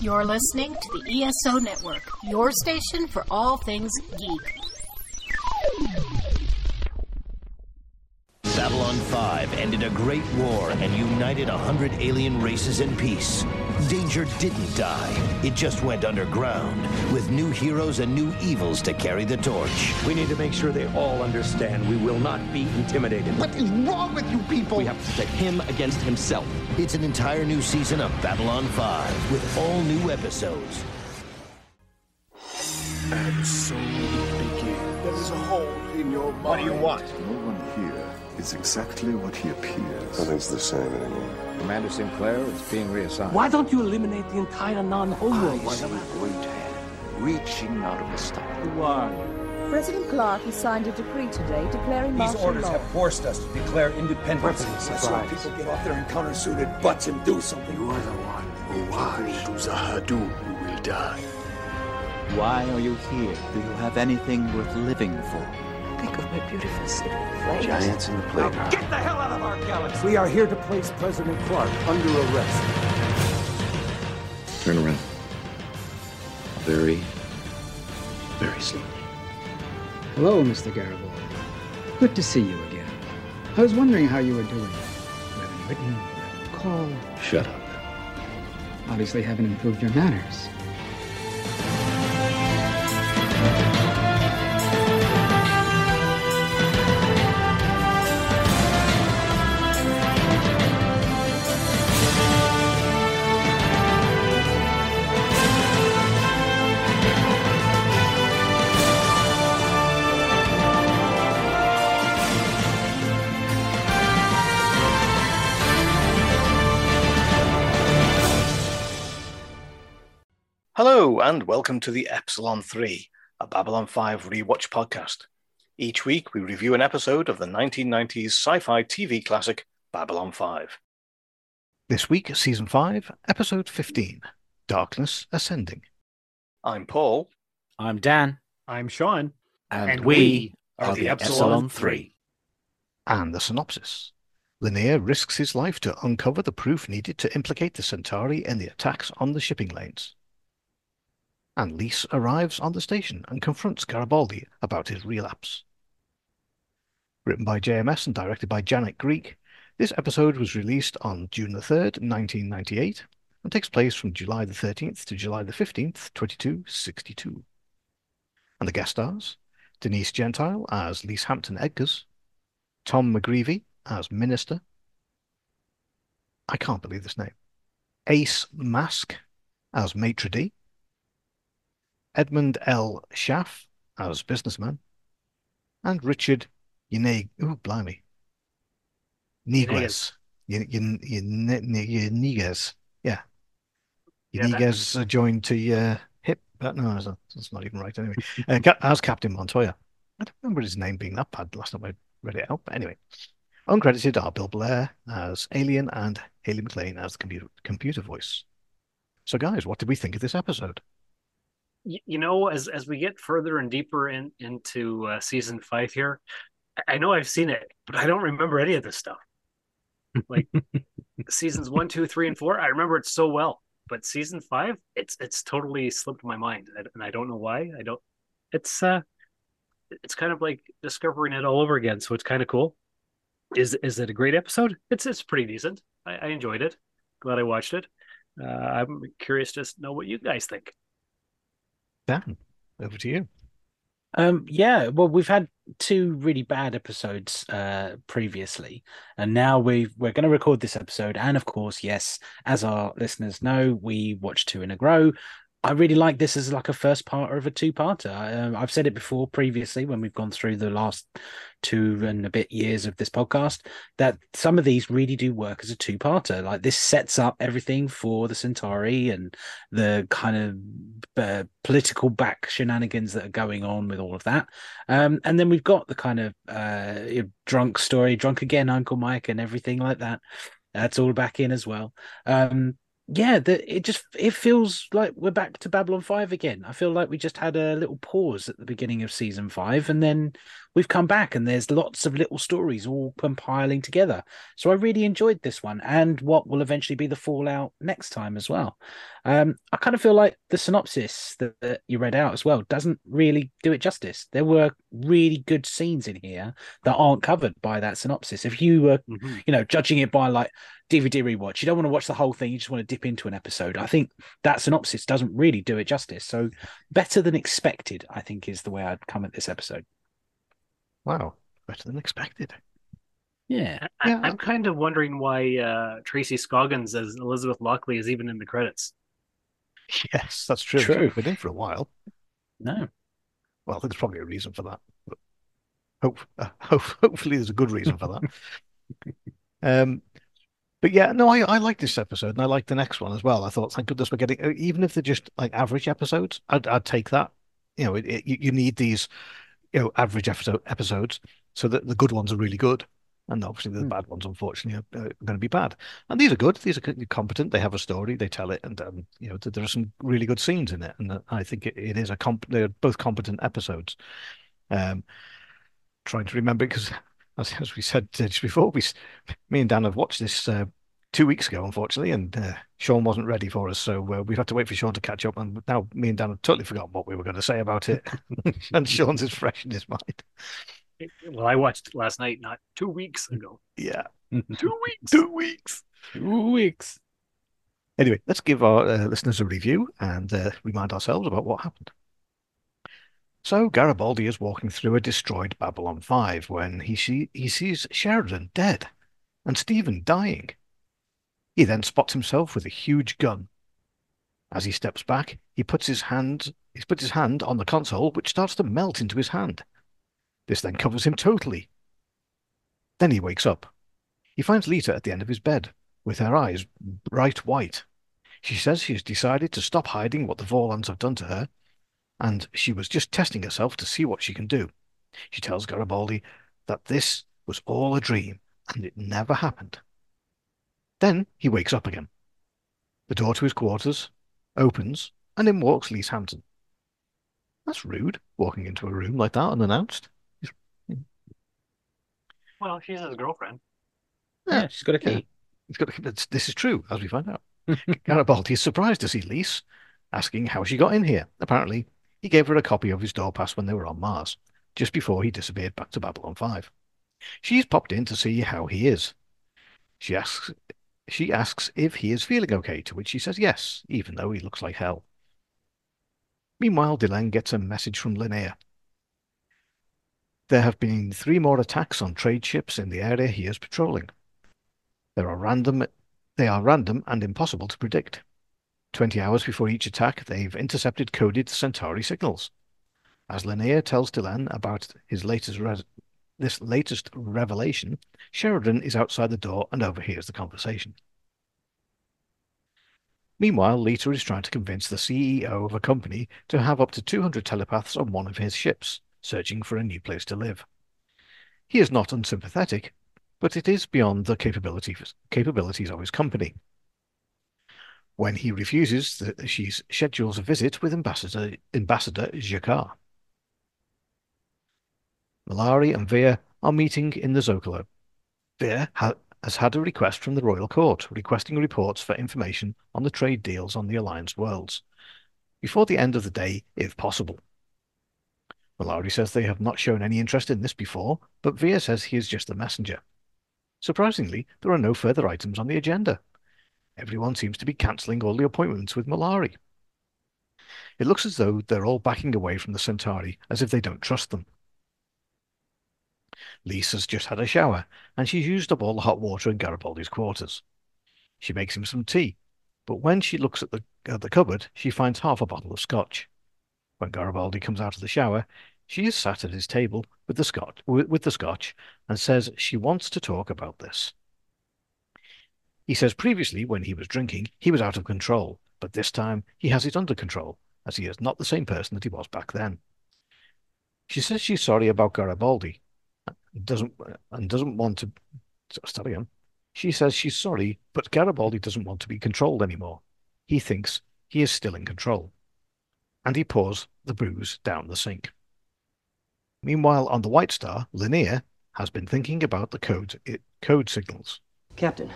You're listening to the ESO Network, your station for all things geek. Babylon 5 ended a great war and united a hundred alien races in peace. Danger didn't die. It just went underground, with new heroes and new evils to carry the torch. We need to make sure they all understand we will not be intimidated. What is wrong with you people? We have to protect him against himself. It's an entire new season of Babylon 5, with all new episodes. And so it begins. There is a hole in your mind. What do you want? No one here is exactly what he appears. Nothing's the same anymore. Commander Sinclair is being reassigned. Why don't you eliminate the entire non-homo? Ah, I see great hand reaching out of the star. Who are you? President Clark has signed a decree today declaring These martial orders law. have forced us to declare independence. That's why people get off their encounter-suited butts and do something. You are the one who watched Uzahadu who will die. Why are you here? Do you have anything worth living for? Think of my beautiful city. Giants in the playground. Get the hell out of our galaxy! We are here to place President Clark under arrest. Turn around. Very, very slowly. Hello, Mr. Garibaldi. Good to see you again. I was wondering how you were doing. You haven't written, you called. Shut up. Obviously haven't improved your manners. Hello, and welcome to the Epsilon 3, a Babylon 5 rewatch podcast. Each week, we review an episode of the 1990s sci fi TV classic Babylon 5. This week, Season 5, Episode 15 Darkness Ascending. I'm Paul. I'm Dan. I'm Sean. And, And we, we are the Epsilon 3. And the synopsis Lennier risks his life to uncover the proof needed to implicate the Centauri in the attacks on the shipping lanes. And Lise arrives on the station and confronts Garibaldi about his relapse. Written by JMS and directed by Janet Greek, this episode was released on June the 3rd, 1998, and takes place from July the 13th to July the 15th, 2262. And the guest stars Denise Gentile as Lise Hampton Edgars, Tom McGreevy as Minister. I can't believe this name. Ace Mask as Maitre D. Edmund L. Schaff as businessman, and Richard Yeneg, ooh, blimey, Yeniguez, yeah, uh, joined to uh, hip, but no, that's not, that's not even right anyway. Uh, as Captain Montoya, I don't remember his name being that bad last time I read it out, but anyway. Uncredited are Bill Blair as Alien and Haley McLean as the computer computer voice. So, guys, what did we think of this episode? You know, as as we get further and deeper in into uh, season five here, I- know I've seen it, but I don't remember any of this stuff. Like seasons one, two, three, and four, I remember it so well. But season five, it's it's totally slipped my mind, and and I don't know why. I don't. It's uh, it's kind of like discovering it all over again. So it's kind of cool. Is is it a great episode? It's it's pretty decent. I, I enjoyed it. Glad I watched it. Uh, I'm curious to know what you guys think. Dan, over to you. Um, yeah, well, we've had two really bad episodes uh, previously, and now we we're going to record this episode. And of course, yes, as our listeners know, we watch two in a row. I really like this as like a first part of a two-parter. Um, I've said it before previously when we've gone through the last two and a bit years of this podcast that some of these really do work as a two-parter. Like this sets up everything for the Centauri and the kind of uh, political back shenanigans that are going on with all of that. Um, and then we've got the kind of uh, drunk story, drunk again, Uncle Mike, and everything like that. That's all back in as well. Um, yeah, the, it just it feels like we're back to Babylon Five again. I feel like we just had a little pause at the beginning of season five, and then we've come back and there's lots of little stories all compiling together. So I really enjoyed this one and what will eventually be the fallout next time as well. Um, I kind of feel like the synopsis that, that you read out as well doesn't really do it justice. There were really good scenes in here that aren't covered by that synopsis. If you were, mm-hmm. you know, judging it by like DVD rewatch, you don't want to watch the whole thing. You just want to dip into an episode. I think that synopsis doesn't really do it justice. So better than expected, I think, is the way I'd come at this episode. Wow, better than expected. Yeah, I, am kind of wondering why uh, Tracy Scoggins as Elizabeth Lockley is even in the credits. Yes, that's true. True. Been in for a while. No. Well, there's probably a reason for that. But hope, uh, hope, hopefully, there's a good reason for that. um, but yeah, no, I, I like this episode and I like the next one as well. I thought, thank goodness we're getting, even if they're just like average episodes, I'd, I'd take that. You know, it, it, you need these, you know, average episode episodes so that the good ones are really good. And obviously the mm. bad ones unfortunately are, are, going to be bad. And these are good. These are competent. They have a story. They tell it. And um, you know there are some really good scenes in it. And uh, i think it, it is a comp they're both competent episodes. Um trying to remember because as, as we said just before we me and dan have watched this uh, two weeks ago unfortunately and uh, sean wasn't ready for us so uh, we've had to wait for sean to catch up and now me and dan have totally forgotten what we were going to say about it and sean's is fresh in his mind well, I watched it last night, not two weeks ago. Yeah, two weeks. Two weeks. Two weeks. Anyway, let's give our uh, listeners a review and uh, remind ourselves about what happened. So Garibaldi is walking through a destroyed Babylon 5 when he see he sees Sheridan dead and Stephen dying. He then spots himself with a huge gun. As he steps back, he puts his hand he puts his hand on the console, which starts to melt into his hand. This then covers him totally. Then he wakes up. He finds Lita at the end of his bed, with her eyes bright white. She says she has decided to stop hiding what the Vorlons have done to her, and she was just testing herself to see what she can do. She tells Garibaldi that this was all a dream, and it never happened. Then he wakes up again. The door to his quarters opens, and in walks Lise Hampton. That's rude, walking into a room like that unannounced. Well, she's his girlfriend. Yeah, yeah she's got a key. Yeah. He's got a, this is true, as we find out. Garibaldi is surprised to see Lise, asking how she got in here. Apparently, he gave her a copy of his door pass when they were on Mars, just before he disappeared back to Babylon 5. She's popped in to see how he is. She asks she asks if he is feeling okay, to which he says yes, even though he looks like hell. Meanwhile, Delenn gets a message from Lennier there have been three more attacks on trade ships in the area he is patrolling. There are random, they are random and impossible to predict. 20 hours before each attack, they've intercepted coded Centauri signals. As Lennier tells Delenn about his latest this latest revelation, Sheridan is outside the door and overhears the conversation. Meanwhile, Lita is trying to convince the CEO of a company to have up to 200 telepaths on one of his ships, searching for a new place to live. He is not unsympathetic, but it is beyond the capabilities, of his company. When he refuses, she schedules a visit with Ambassador, Ambassador G'Kar. Mollari and Vir are meeting in the Zocalo. Vir ha has had a request from the Royal Court requesting reports for information on the trade deals on the Alliance worlds, before the end of the day, if possible. Mollari says they have not shown any interest in this before, but Vir says he is just the messenger. Surprisingly, there are no further items on the agenda. Everyone seems to be cancelling all the appointments with Mollari. It looks as though they're all backing away from the Centauri, as if they don't trust them. Lise's just had a shower, and she's used up all the hot water in Garibaldi's quarters. She makes him some tea, but when she looks at the, at the cupboard, she finds half a bottle of scotch. When Garibaldi comes out of the shower, she is sat at his table with the scotch, with the scotch and says she wants to talk about this. He says previously, when he was drinking, he was out of control, but this time he has it under control, as he is not the same person that he was back then. She says she's sorry about Garibaldi, doesn't and doesn't want to start again. She says she's sorry, but Garibaldi doesn't want to be controlled anymore. He thinks he is still in control and he pours the booze down the sink. Meanwhile, on the White Star, Lennier has been thinking about the code, it, code signals. Captain,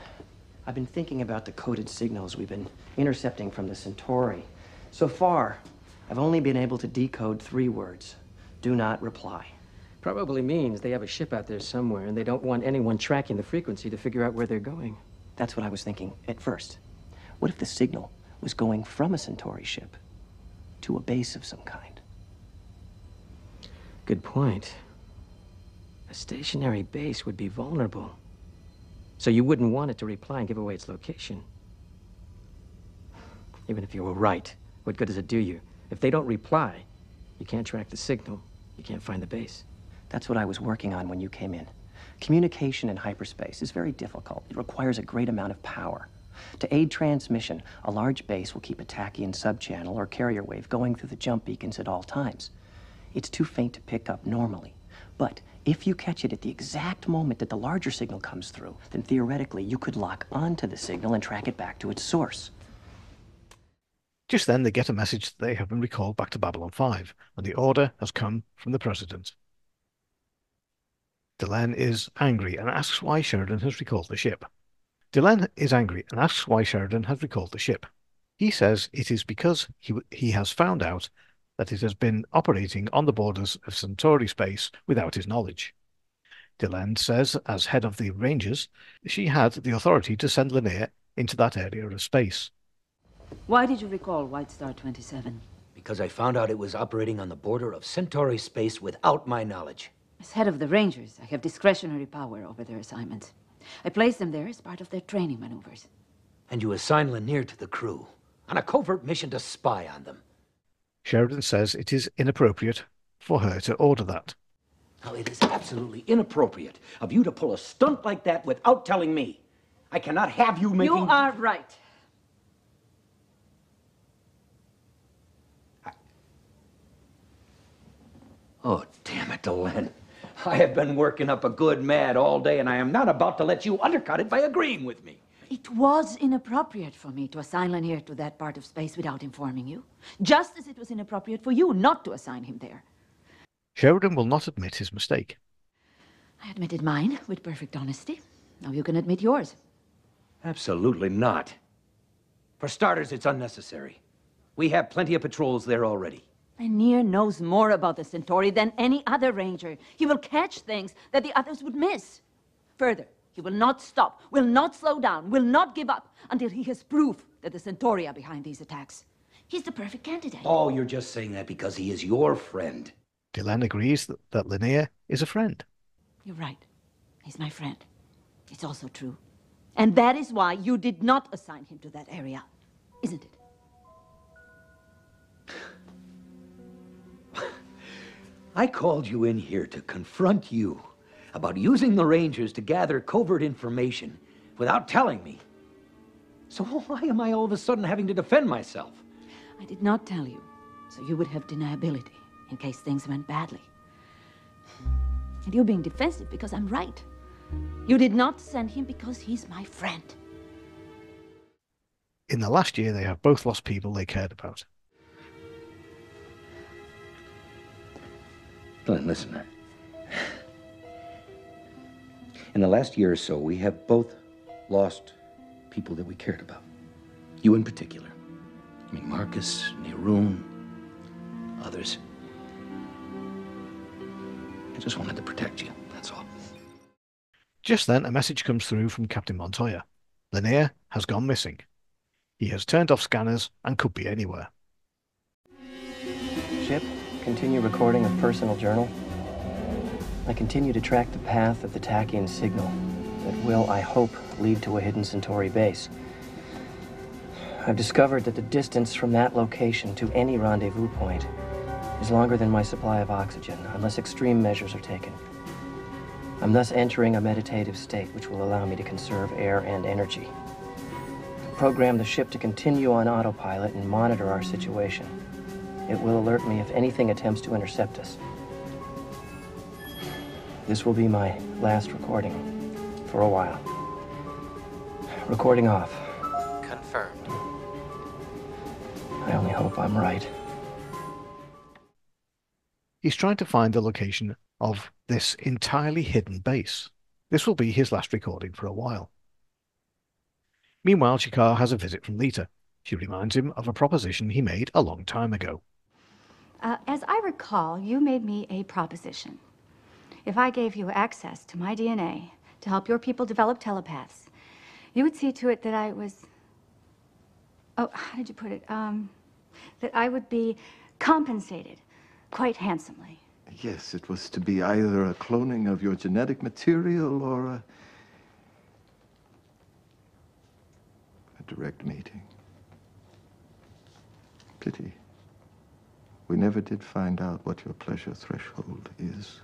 I've been thinking about the coded signals we've been intercepting from the Centauri. So far, I've only been able to decode three words do not reply. Probably means they have a ship out there somewhere and they don't want anyone tracking the frequency to figure out where they're going. That's what I was thinking at first. What if the signal was going from a Centauri ship to a base of some kind? Good point. A stationary base would be vulnerable. So you wouldn't want it to reply and give away its location. Even if you were right, what good does it do you? If they don't reply, you can't track the signal. You can't find the base. That's what I was working on when you came in. Communication in hyperspace is very difficult. It requires a great amount of power. To aid transmission, a large base will keep a tachyon subchannel or carrier wave going through the jump beacons at all times. It's too faint to pick up normally. But if you catch it at the exact moment that the larger signal comes through, then theoretically you could lock onto the signal and track it back to its source. Just then, they get a message that they have been recalled back to Babylon 5, and the order has come from the President. Delenn is angry and asks why Sheridan has recalled the ship. Delenn is angry and asks why Sheridan has recalled the ship. He says it is because he, he has found out that it has been operating on the borders of Centauri space without his knowledge. Delenn says, as head of the Rangers, she had the authority to send Lennier into that area of space. Why did you recall White Star 27? Because I found out it was operating on the border of Centauri space without my knowledge. As head of the Rangers, I have discretionary power over their assignments. I placed them there as part of their training maneuvers. And you assign Lennier to the crew on a covert mission to spy on them. Sheridan says it is inappropriate for her to order that. Now, it is absolutely inappropriate of you to pull a stunt like that without telling me. I cannot have you making. You are right. Oh, damn it, Delenn. I have been working up a good mad all day, and I am not about to let you undercut it by agreeing with me. It was inappropriate for me to assign Lennier to that part of space without informing you, just as it was inappropriate for you not to assign him there. Sheridan will not admit his mistake. I admitted mine with perfect honesty. Now you can admit yours. Absolutely not. For starters, it's unnecessary. We have plenty of patrols there already. Lennier knows more about the Centauri than any other ranger. He will catch things that the others would miss. Further, he will not stop, will not slow down, will not give up until he has proof that the Centauri are behind these attacks. He's the perfect candidate. Oh, you're just saying that because he is your friend. Delenn agrees that, that Lennier is a friend. You're right. He's my friend. It's also true. And that is why you did not assign him to that area, isn't it? I called you in here to confront you about using the Rangers to gather covert information without telling me. So why am I all of a sudden having to defend myself? I did not tell you, so you would have deniability in case things went badly. And you're being defensive because I'm right. You did not send him because he's my friend. In the last year, they have both lost people they cared about. Delenn, listen. In the last year or so, we have both lost people that we cared about. You in particular. I mean, Marcus, Neroon, others. I just wanted to protect you, that's all. Just then, a message comes through from Captain Montoya. Lennier has gone missing. He has turned off scanners and could be anywhere. Ship, continue recording a personal journal. I continue to track the path of the tachyon signal that will, I hope, lead to a hidden Centauri base. I've discovered that the distance from that location to any rendezvous point is longer than my supply of oxygen, unless extreme measures are taken. I'm thus entering a meditative state which will allow me to conserve air and energy. Program the ship to continue on autopilot and monitor our situation. It will alert me if anything attempts to intercept us. This will be my last recording for a while. Recording off. Confirmed. I only hope I'm right. He's trying to find the location of this entirely hidden base. This will be his last recording for a while. Meanwhile, G'Kar has a visit from Lita. She reminds him of a proposition he made a long time ago. Uh, as I recall, you made me a proposition. If I gave you access to my DNA to help your people develop telepaths, you would see to it that I was. Oh, how did you put it? Um, that I would be compensated quite handsomely. Yes, it was to be either a cloning of your genetic material or a. a direct meeting. Pity. We never did find out what your pleasure threshold is.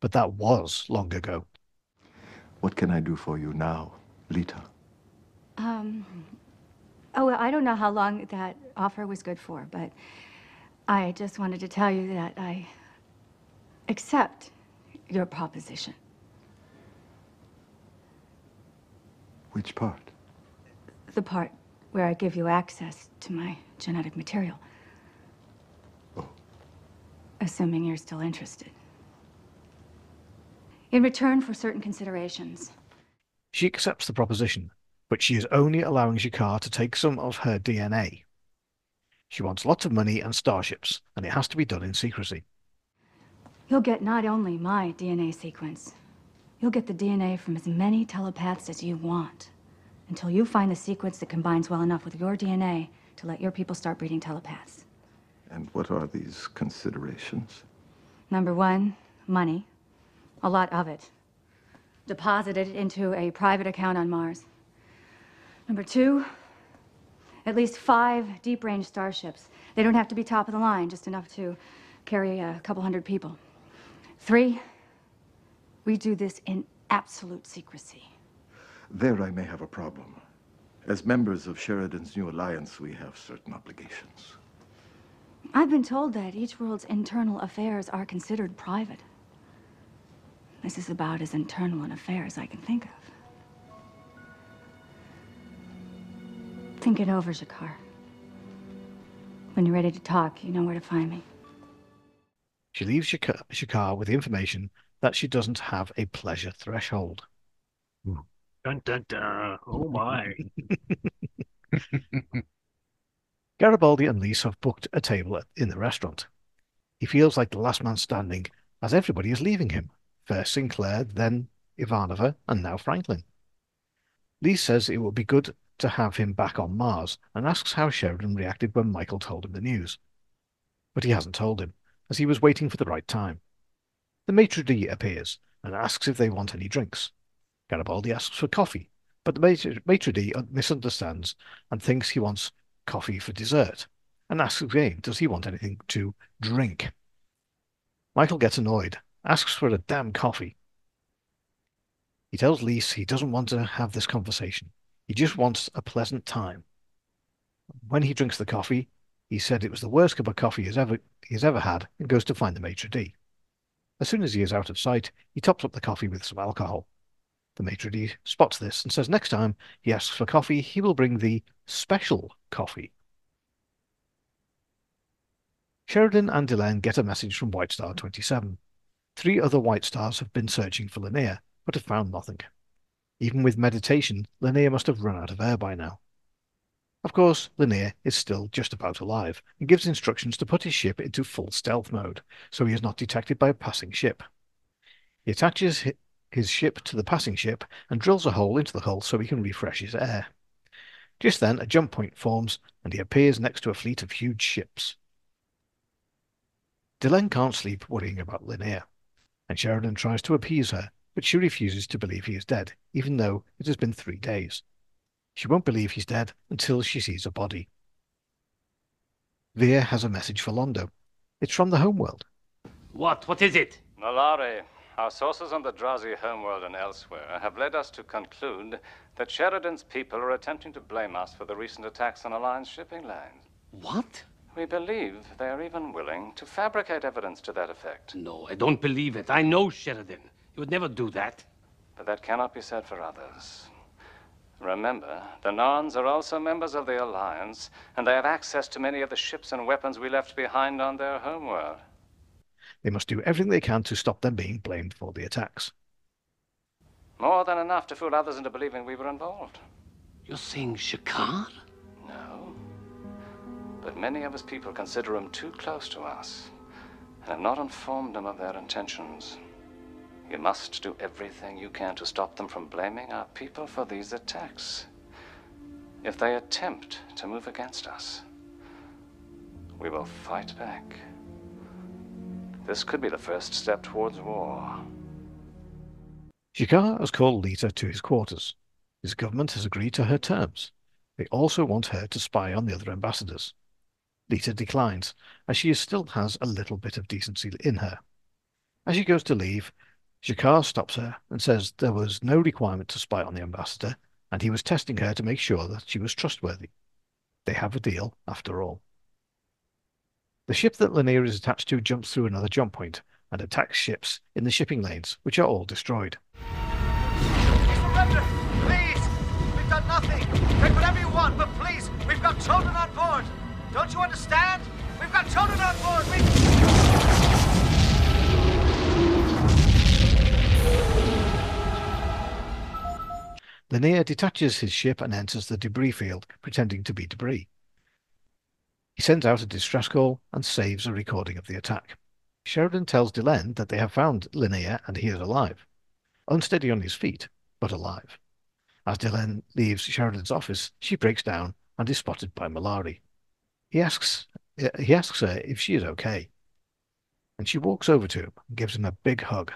But that was long ago. What can I do for you now, Lita? Um. Oh, well, I don't know how long that offer was good for, but I just wanted to tell you that I accept your proposition. Which part? The part where I give you access to my genetic material. Assuming you're still interested. In return for certain considerations. She accepts the proposition, but she is only allowing G'Kar to take some of her DNA. She wants lots of money and starships, and it has to be done in secrecy. You'll get not only my DNA sequence, you'll get the DNA from as many telepaths as you want, until you find the sequence that combines well enough with your DNA to let your people start breeding telepaths. And what are these considerations? Number one, money. A lot of it. Deposited into a private account on Mars. Number two, at least five deep range starships. They don't have to be top of the line, just enough to carry a couple hundred people. Three, we do this in absolute secrecy. There I may have a problem. As members of Sheridan's new alliance, we have certain obligations. I've been told that each world's internal affairs are considered private. This is about as internal an affair as I can think of. Think it over, G'Kar. When you're ready to talk, you know where to find me. She leaves G'Kar, G'Kar with the information that she doesn't have a pleasure threshold. Dun dun dun. Oh my. Garibaldi and Lise have booked a table in the restaurant. He feels like the last man standing as everybody is leaving him. First Sinclair, then Ivanova, and now Franklin. Lise says it would be good to have him back on Mars and asks how Sheridan reacted when Michael told him the news. But he hasn't told him, as he was waiting for the right time. The maitre d' appears and asks if they want any drinks. Garibaldi asks for coffee, but the maitre, maitre d' misunderstands and thinks he wants coffee for dessert, and asks again, does he want anything to drink? Michael gets annoyed, asks for a damn coffee. He tells Lise he doesn't want to have this conversation. He just wants a pleasant time. When he drinks the coffee, he said it was the worst cup of coffee he's ever he's ever had and goes to find the maitre d'. As soon as he is out of sight, he tops up the coffee with some alcohol. The maitre d' spots this and says next time he asks for coffee, he will bring the special coffee. Sheridan and Delenn get a message from White Star 27. Three other White Stars have been searching for Lennier, but have found nothing. Even with meditation, Lennier must have run out of air by now. Of course, Lennier is still just about alive and gives instructions to put his ship into full stealth mode so he is not detected by a passing ship. He attaches his ship to the passing ship and drills a hole into the hull so he can refresh his air. Just then, a jump point forms and he appears next to a fleet of huge ships. Delenn can't sleep worrying about Lennier, and Sheridan tries to appease her, but she refuses to believe he is dead, even though it has been three days. She won't believe he's dead until she sees a body. Vir has a message for Londo. It's from the homeworld. What? What is it? Mollari, our sources on the Drazi homeworld and elsewhere have led us to conclude that Sheridan's people are attempting to blame us for the recent attacks on Alliance shipping lanes. What? We believe they are even willing to fabricate evidence to that effect. No, I don't believe it. I know Sheridan. He would never do that. But that cannot be said for others. Remember, the Narns are also members of the Alliance, and they have access to many of the ships and weapons we left behind on their homeworld. They must do everything they can to stop them being blamed for the attacks. More than enough to fool others into believing we were involved. You're saying G'Kar? No. But many of his people consider him too close to us and have not informed him of their intentions. You must do everything you can to stop them from blaming our people for these attacks. If they attempt to move against us, we will fight back. This could be the first step towards war. G'Kar has called Lita to his quarters. His government has agreed to her terms. They also want her to spy on the other ambassadors. Lita declines, as she still has a little bit of decency in her. As she goes to leave, G'Kar stops her and says there was no requirement to spy on the ambassador, and he was testing her to make sure that she was trustworthy. They have a deal, after all. The ship that Lennier is attached to jumps through another jump point and attacks ships in the shipping lanes, which are all destroyed. Surrender! Please! We've done nothing! Take whatever you want, but please, we've got children on board! Don't you understand? We've got children on board! We... Lennier detaches his ship and enters the debris field, pretending to be debris. He sends out a distress call and saves a recording of the attack. Sheridan tells Delenn that they have found Lennier and he is alive. Unsteady on his feet, but alive. As Delenn leaves Sheridan's office, she breaks down and is spotted by Mollari. He asks, he asks her if she is okay, and she walks over to him and gives him a big hug.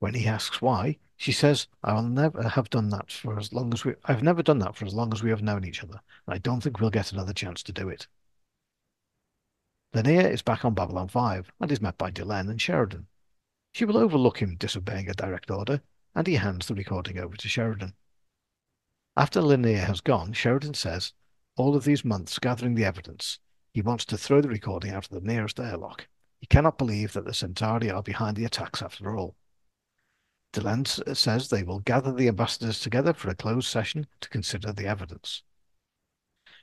When he asks why, she says, I'll never have done that for as long as we I've never done that for as long as we have known each other, I don't think we'll get another chance to do it. Lennier is back on Babylon 5 and is met by Delenn and Sheridan. She will overlook him disobeying a direct order, and he hands the recording over to Sheridan. After Lennier has gone, Sheridan says, all of these months gathering the evidence, he wants to throw the recording out of the nearest airlock. He cannot believe that the Centauri are behind the attacks after all. Delenn says they will gather the ambassadors together for a closed session to consider the evidence.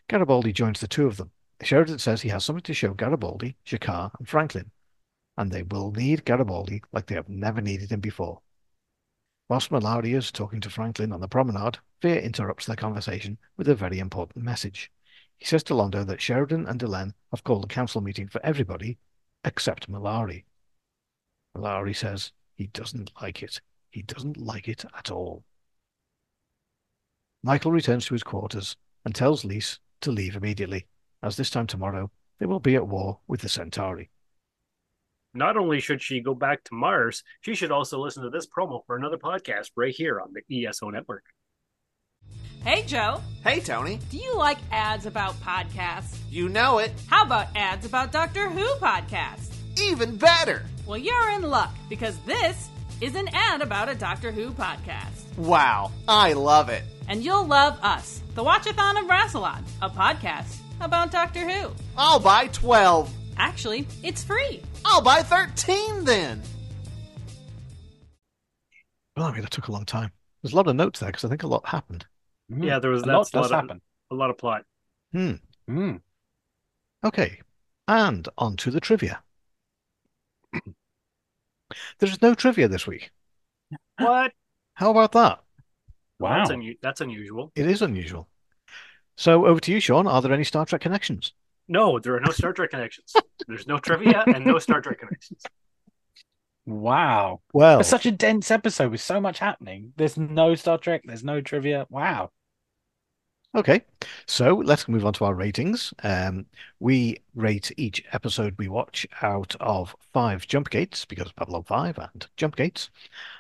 Garibaldi joins the two of them. Sheridan says he has something to show Garibaldi, G'Kar, and Franklin, and they will need Garibaldi like they have never needed him before. Whilst Mollari is talking to Franklin on the promenade, Vir interrupts their conversation with a very important message. He says to Londo that Sheridan and Delenn have called a council meeting for everybody except Mollari. Mollari says he doesn't like it. He doesn't like it at all. Michael returns to his quarters and tells Lise to leave immediately, as this time tomorrow they will be at war with the Centauri. Not only should she go back to Mars, she should also listen to this promo for another podcast right here on the ESO network. Hey, Joe. Hey, Tony. Do you like ads about podcasts? You know it. How about ads about Doctor Who podcasts? Even better. Well, you're in luck because this is an ad about a Doctor Who podcast. Wow, I love it. And you'll love us, the Watchathon of Rassilon, a podcast about Doctor Who. I'll buy 12. Actually, it's free. I'll buy 13 then. Well, I mean, that took a long time. There's a lot of notes there because I think a lot happened. Yeah, there was A that's lot a lot happen. Of, a lot of plot. Hmm. Hmm. Okay. And on to the trivia. There's no trivia this week. What? How about that? That's, unu- that's unusual. It is unusual. So over to you, Sean. Are there any Star Trek connections? No, there are no Star Trek connections. There's no trivia and no Star Trek connections. Wow. Well, It's such a dense episode with so much happening. There's no Star Trek, there's no trivia. Wow. Okay, so let's move on to our ratings. Um, we rate each episode we watch out of five jump gates because Babylon 5 and jump gates.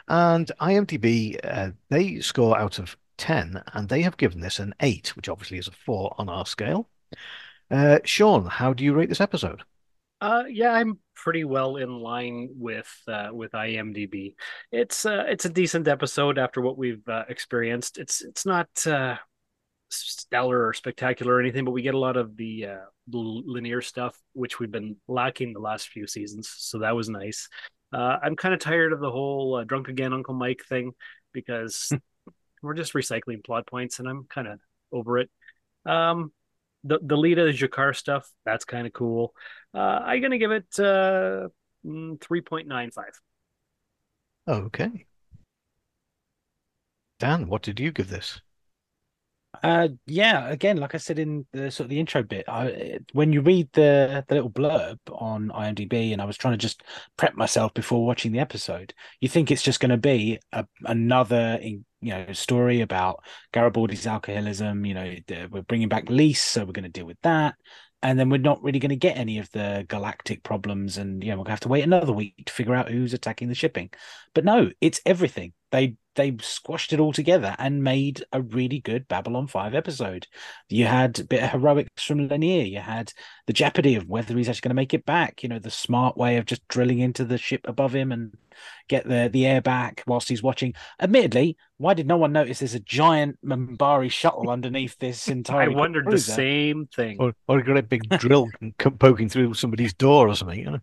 And IMDb, uh, they score out of 10 and they have given this an 8, which obviously is a 4 on our scale. Uh, Sean, how do you rate this episode? Uh, yeah, I'm pretty well in line with uh, with IMDb. It's uh, it's a decent episode after what we've uh, experienced. It's it's not uh, stellar or spectacular or anything, but we get a lot of the uh, Lennier stuff, which we've been lacking the last few seasons. So that was nice. Uh, I'm kind of tired of the whole uh, drunk again Uncle Mike thing because we're just recycling plot points, and I'm kind of over it. Um, the the Lita G'Kar stuff that's kind of cool. Uh, I'm gonna give it uh, Mm, 3.95. Okay. Dan, what did you give this? Uh, yeah. Again, like I said in the sort of the intro bit, I, when you read the the little blurb on IMDb, and I was trying to just prep myself before watching the episode, you think it's just going to be a, another, you know, story about Garibaldi's alcoholism. You know, the, we're bringing back Lise, so we're going to deal with that. And then we're not really going to get any of the galactic problems, and you know, we'll have to wait another week to figure out who's attacking the shipping. But no, it's everything. They they squashed it all together and made a really good Babylon 5 episode. You had a bit of heroics from Lennier. You had the jeopardy of whether he's actually going to make it back. You know, the smart way of just drilling into the ship above him and get the, the air back whilst he's watching. Admittedly, why did no one notice there's a giant Minbari shuttle underneath this entire I wondered the same thing. Or, or a great big drill poking through somebody's door or something. You know?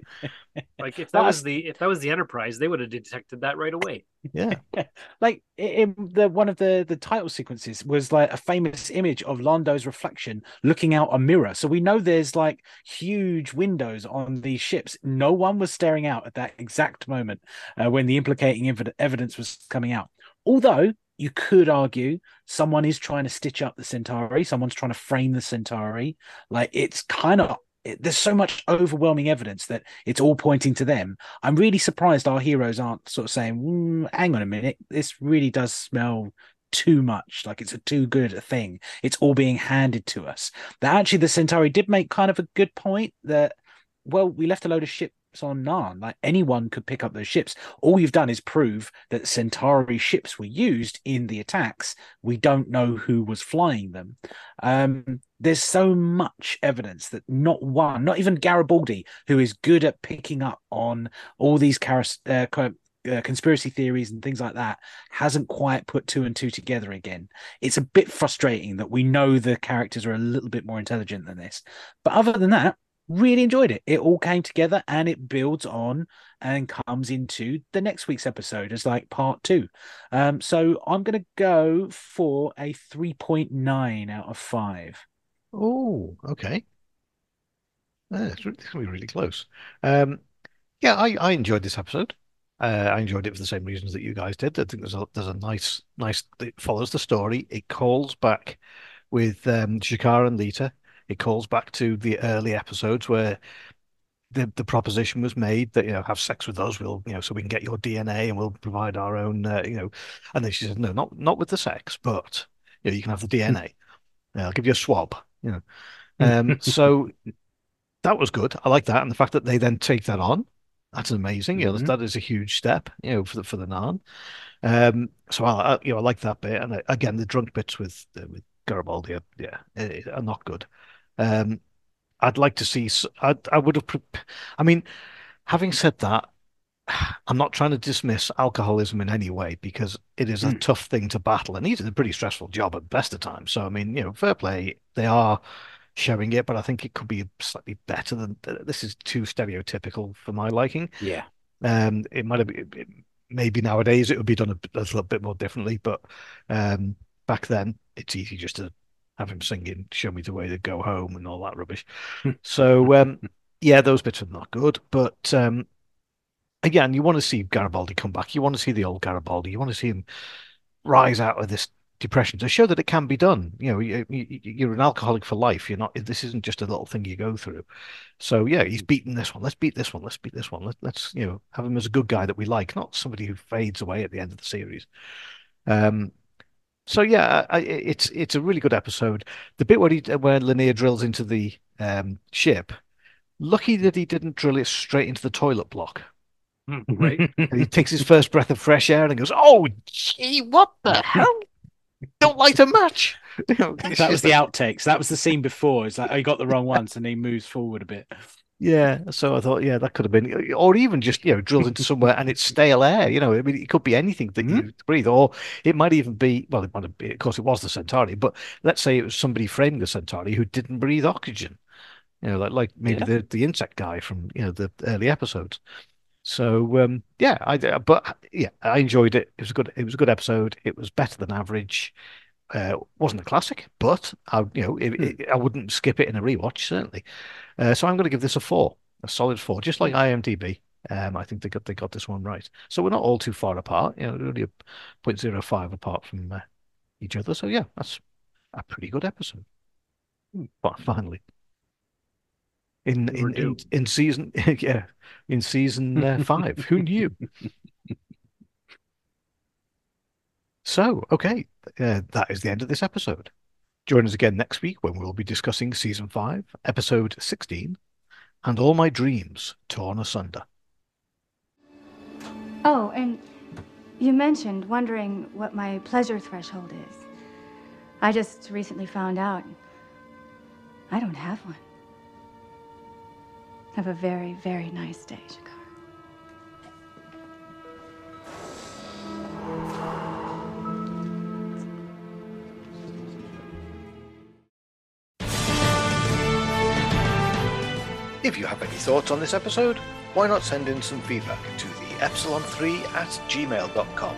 Like if that was the if that was the Enterprise, they would have detected that right away. Yeah. like in the one of the the title sequences was like a famous image of Londo's reflection looking out a mirror. So we know there's like huge windows on these ships. No one was staring out at that exact moment uh, when the implicating ev- evidence was coming out. Although you could argue someone is trying to stitch up the Centauri, someone's trying to frame the Centauri. Like it's kind of it, there's so much overwhelming evidence that it's all pointing to them. I'm really surprised our heroes aren't sort of saying, mm, "Hang on a minute, this really does smell too much, like it's a too good a thing. It's all being handed to us." That actually, the Centauri did make kind of a good point that, well, we left a load of ships on Narn. Like anyone could pick up those ships. All you've done is prove that Centauri ships were used in the attacks. We don't know who was flying them. Um, there's so much evidence that not one, not even Garibaldi, who is good at picking up on all these caras- uh, uh, conspiracy theories and things like that hasn't quite put two and two together again. It's a bit frustrating that we know the characters are a little bit more intelligent than this. But other than that, really enjoyed it. It all came together and it builds on and comes into the next week's episode as like part two. Um, so I'm going to go for a 3.9 out of five. Oh, okay. It's going to be really close. Um, yeah, I, I enjoyed this episode. Uh, I enjoyed it for the same reasons that you guys did. I think there's a there's a nice nice it follows the story. It calls back with um, and Lita. it calls back to the early episodes where the the proposition was made that you know have sex with us we'll you know so we can get your DNA and we'll provide our own uh, you know and then she said no not not with the sex but you know you can have the DNA I'll give you a swab you know um so that was good I like that and the fact that they then take that on that's amazing you know mm-hmm. that is a huge step you know for the for the Narn um so I, I you know I like that bit and I, again the drunk bits with uh, with Garibaldi are, yeah are not good um, I'd like to see. I, I would have. I mean, having said that, I'm not trying to dismiss alcoholism in any way because it is a mm. tough thing to battle, and he's a pretty stressful job at best of times. So, I mean, you know, fair play. They are showing it, but I think it could be slightly better than this. Is too stereotypical for my liking. Yeah. Um, it might have been, maybe nowadays it would be done a, a little bit more differently, but um, back then it's easy just to have him singing "Show Me the Way to Go Home" and all that rubbish. so um, yeah, those bits are not good. But um, again, you want to see Garibaldi come back. You want to see the old Garibaldi. You want to see him rise out of this depression to show that it can be done. You know, you, you're an alcoholic for life. You're not. This isn't just a little thing you go through. So yeah, he's beaten this one. Let's beat this one. Let's beat this one. Let, let's you know have him as a good guy that we like, not somebody who fades away at the end of the series. Um, so yeah, I, it's it's a really good episode. The bit where he where Lennier drills into the um, ship, lucky that he didn't drill it straight into the toilet block. Hmm, right, and he takes his first breath of fresh air and goes, "Oh, gee, what the hell? Don't light a match." that was the outtakes. That was the scene before. It's like oh, he got the wrong ones, and he moves forward a bit. Yeah, so I thought, yeah, that could have been, or even just you know, drilled into somewhere and it's stale air. You know, I mean, it could be anything that mm-hmm. you breathe, or it might even be, well, it might have been, of course, it was the Centauri, but let's say it was somebody framing the Centauri who didn't breathe oxygen. You know, like like maybe yeah. the the insect guy from you know the early episodes. So um, yeah, I but yeah, I enjoyed it. It was a good. It was a good episode. It was better than average. Uh, wasn't a classic, but I, you know, it, it, I wouldn't skip it in a rewatch certainly. Uh, so I'm going to give this a four, a solid four, just like IMDb. Um, I think they got they got this one right. So we're not all too far apart. You know, only a 0.05 apart from uh, each other. So yeah, that's a pretty good episode. But finally, in in, in in season yeah in season uh, five, who knew? So, okay, uh, that is the end of this episode. Join us again next week when we'll be discussing season 5, episode 16, and all my dreams torn asunder. Oh, and you mentioned wondering what my pleasure threshold is. I just recently found out I don't have one. Have a very, very nice day, G'Kar. If you have any thoughts on this episode, why not send in some feedback to the epsilon3 at gmail.com.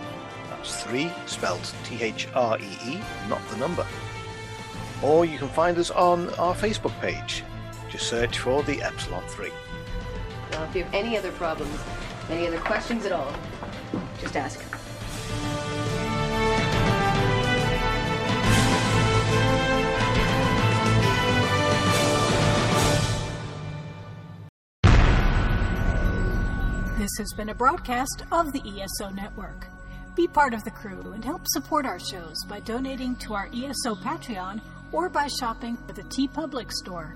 That's 3 spelled T H R E E, not the number. Or you can find us on our Facebook page. Just search for the Epsilon 3. Well, if you have any other problems, any other questions at all, just ask. This has been a broadcast of the ESO Network. Be part of the crew and help support our shows by donating to our ESO Patreon or by shopping at the TeePublic store,